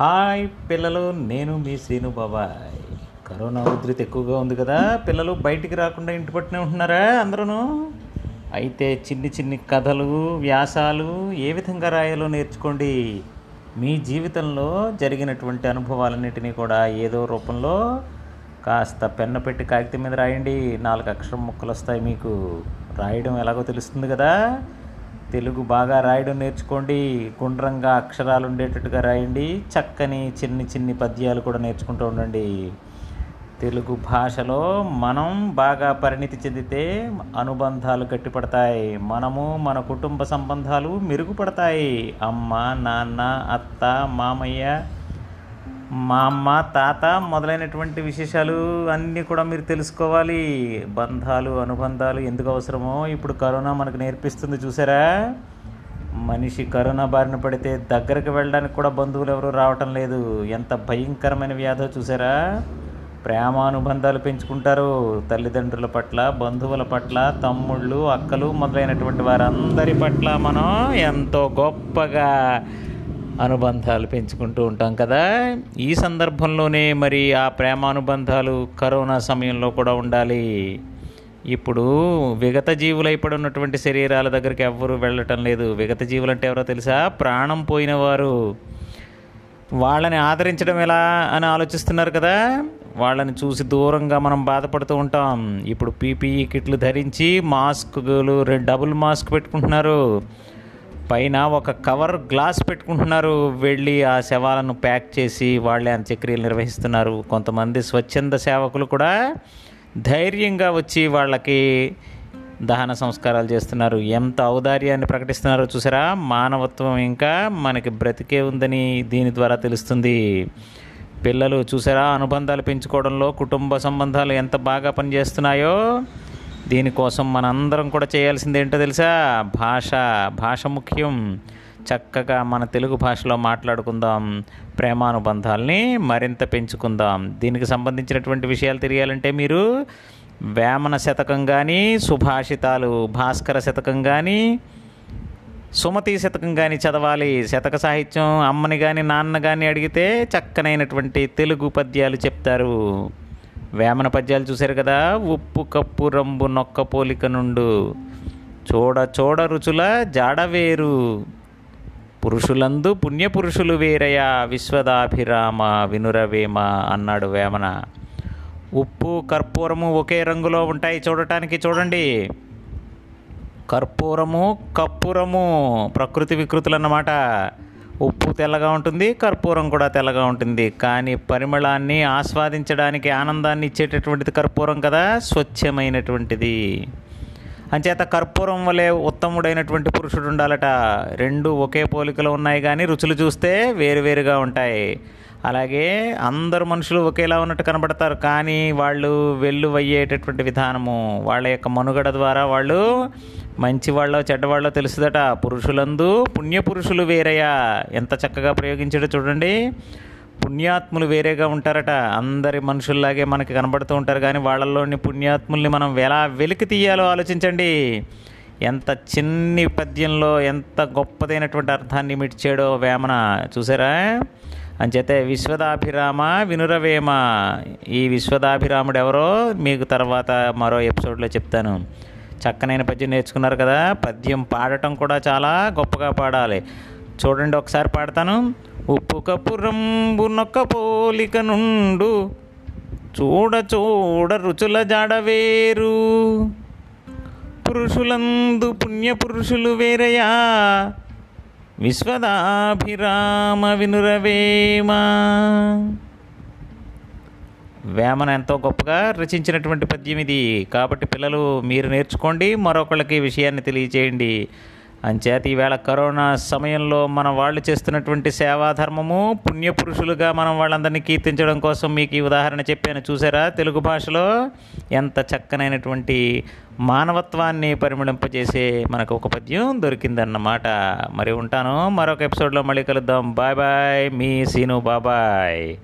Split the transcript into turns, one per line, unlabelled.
Hi పిల్లలు నేను మీ శ్రీను బాబాయ్. కరోనా ఉధృతి ఎక్కువగా ఉంది కదా పిల్లలు బయటికి రాకుండా ఇంటి పట్టునే ఉంటున్నారా అందరూ అయితే చిన్ని చిన్ని కథలు వ్యాసాలు ఏ విధంగా రాయాలో నేర్చుకోండి. మీ జీవితంలో జరిగినటువంటి అనుభవాలన్నిటినీ కూడా ఏదో రూపంలో కాస్త పెన్ను పెట్టి కాగితం మీద రాయండి. నాలుగు అక్షరం ముక్కలు వస్తాయి మీకు. రాయడం ఎలాగో తెలుస్తుంది కదా. తెలుగు బాగా రాయడం నేర్చుకోండి గుండ్రంగా అక్షరాలు ఉండేటట్టుగా రాయండి చక్కని చిన్ని చిన్ని పద్యాలు కూడా నేర్చుకుంటూ ఉండండి. తెలుగు భాషలో మనం బాగా పరిణితి చెందితే అనుబంధాలు గట్టిపడతాయి మనము మన కుటుంబ సంబంధాలు మెరుగుపడతాయి. అమ్మ నాన్న అత్త మామయ్య మా అమ్మ తాత మొదలైనటువంటి విశేషాలు అన్నీ కూడా మీరు తెలుసుకోవాలి. బంధాలు అనుబంధాలు ఎందుకు అవసరమో ఇప్పుడు కరోనా మనకు నేర్పిస్తుంది చూసారా? మనిషి కరోనా బారిన పడితే దగ్గరకు వెళ్ళడానికి కూడా బంధువులు ఎవరు రావటం లేదు. ఎంత భయంకరమైన వ్యాధో చూసారా? ప్రేమానుబంధాలు పెంచుకుంటారు. తల్లిదండ్రుల పట్ల బంధువుల పట్ల తమ్ముళ్ళు అక్కలు మొదలైనటువంటి వారందరి పట్ల మనం ఎంతో గొప్పగా అనుబంధాలు పెంచుకుంటూ ఉంటాం కదా. ఈ సందర్భంలోనే మరి ఆ ప్రేమానుబంధాలు కరోనా సమయంలో కూడా ఉండాలి. ఇప్పుడు విగత జీవులైపడి ఉన్నటువంటి శరీరాల దగ్గరికి ఎవ్వరూ వెళ్ళటం లేదు. విగత జీవులు అంటే ఎవరో తెలుసా? ప్రాణం పోయిన వారు. వాళ్ళని ఆదరించడం ఎలా అని ఆలోచిస్తున్నారు కదా? వాళ్ళని చూసి దూరంగా మనం బాధపడుతూ ఉంటాం. ఇప్పుడు పీపీఈ కిట్లు ధరించి మాస్కులు రెండు డబుల్ మాస్క్ పెట్టుకుంటున్నారు. పైన ఒక కవర్ గ్లాస్ పెట్టుకుంటున్నారు. వెళ్ళి ఆ శవాలను ప్యాక్ చేసి వాళ్ళే అంత్యక్రియలు నిర్వహిస్తున్నారు. కొంతమంది స్వచ్ఛంద సేవకులు కూడా ధైర్యంగా వచ్చి వాళ్ళకి దహన సంస్కారాలు చేస్తున్నారు. ఎంత ఔదార్యాన్ని ప్రకటిస్తున్నారో చూసారా? మానవత్వం ఇంకా మనకి బ్రతికే ఉందని దీని ద్వారా తెలుస్తుంది. పిల్లలు చూసారా? అనుబంధాలు పెంచుకోవడంలో కుటుంబ సంబంధాలు ఎంత బాగా పనిచేస్తున్నాయో? దీనికోసం మనందరం కూడా చేయాల్సింది ఏంటో తెలుసా? భాష భాష ముఖ్యం. చక్కగా మన తెలుగు భాషలో మాట్లాడుకుందాం. ప్రేమానుబంధాల్ని మరింత పెంచుకుందాం. దీనికి సంబంధించినటువంటి విషయాలు తెలియాలంటే మీరు వేమన శతకం కానీ సుభాషితాలు భాస్కర శతకం కానీ సుమతి శతకం కానీ చదవాలి. శతక సాహిత్యం అమ్మని కానీ నాన్న కానీ అడిగితే చక్కనైనటువంటి తెలుగు పద్యాలు చెప్తారు. వేమన పద్యాలు చూశారు కదా? ఉప్పు కప్పు రంబు నొక్క పోలిక నుండు. చూడ చూడ రుచుల జాడవేరు పురుషులందు పుణ్యపురుషులు వేరయా విశ్వదాభిరామ వినురవేమ అన్నాడు వేమన. ఉప్పు కర్పూరము ఒకే రంగులో ఉంటాయి చూడటానికి చూడండి. కర్పూరము కప్పురము ప్రకృతి వికృతులు అన్నమాట ఉప్పు తెల్లగా ఉంటుంది కర్పూరం కూడా తెల్లగా ఉంటుంది. కానీ పరిమళాన్ని ఆస్వాదించడానికి ఆనందాన్ని ఇచ్చేటటువంటిది కర్పూరం కదా స్వచ్ఛమైనటువంటిది. అంచేత కర్పూరం వలె ఉత్తముడైనటువంటి పురుషుడు ఉండాలట. రెండు ఒకే పోలికలో ఉన్నాయి కానీ రుచులు చూస్తే వేరువేరుగా ఉంటాయి. అలాగే అందరు మనుషులు ఒకేలా ఉన్నట్టు కనబడతారు కానీ వాళ్ళు వెల్లువయ్యేటటువంటి విధానము వాళ్ళ యొక్క మనుగడ ద్వారా వాళ్ళు మంచి వాళ్ళో చెడ్డవాళ్ళో తెలుసుదట. పురుషులందు పుణ్యపురుషులు వేరయ్యా. ఎంత చక్కగా ప్రయోగించాడో చూడండి. పుణ్యాత్ములు వేరేగా ఉంటారట. అందరి మనుషుల్లాగే మనకి కనబడుతూ ఉంటారు కానీ వాళ్ళల్లోని పుణ్యాత్ముల్ని మనం ఎలా వెలికి తీయాలో ఆలోచించండి. ఎంత చిన్ని పద్యంలో ఎంత గొప్పదైనటువంటి అర్థాన్ని మిడ్చాడో వేమన. చూసారా? అంచేతే విశ్వదాభిరామ వినురవేమ. ఈ విశ్వదాభిరాముడు ఎవరో మీకు తర్వాత మరో ఎపిసోడ్లో చెప్తాను. చక్కనైన పద్యం నేర్చుకున్నారు కదా పద్యం పాడటం కూడా చాలా గొప్పగా పాడాలి. చూడండి ఒకసారి పాడతాను. ఉప్పు కపురం నొక్క పోలిక నుండు చూడ చూడ రుచుల జాడవేరు పురుషులందు పుణ్య పురుషులు వేరయా? విశ్వదాభిరామ వినురవేమ. వేమన ఎంతో గొప్పగా రచించినటువంటి పద్యం ఇది. కాబట్టి పిల్లలు మీరు నేర్చుకోండి మరొకళ్ళకి విషయాన్ని తెలియచేయండి. అంచేత ఈవేళ కరోనా సమయంలో మనం వాళ్ళు చేస్తున్నటువంటి సేవాధర్మము పుణ్యపురుషులుగా మనం వాళ్ళందరినీ కీర్తించడం కోసం మీకు ఈ ఉదాహరణ చెప్పాను. చూసారా? తెలుగు భాషలో ఎంత చక్కనైనటువంటి మానవత్వాన్ని పరిమళింపజేసే మనకు ఒక పద్యం దొరికిందన్నమాట. మరి ఉంటాను. మరొక ఎపిసోడ్లో మళ్ళీ కలుద్దాం. Bye bye. మీ సీను బాబాయ్.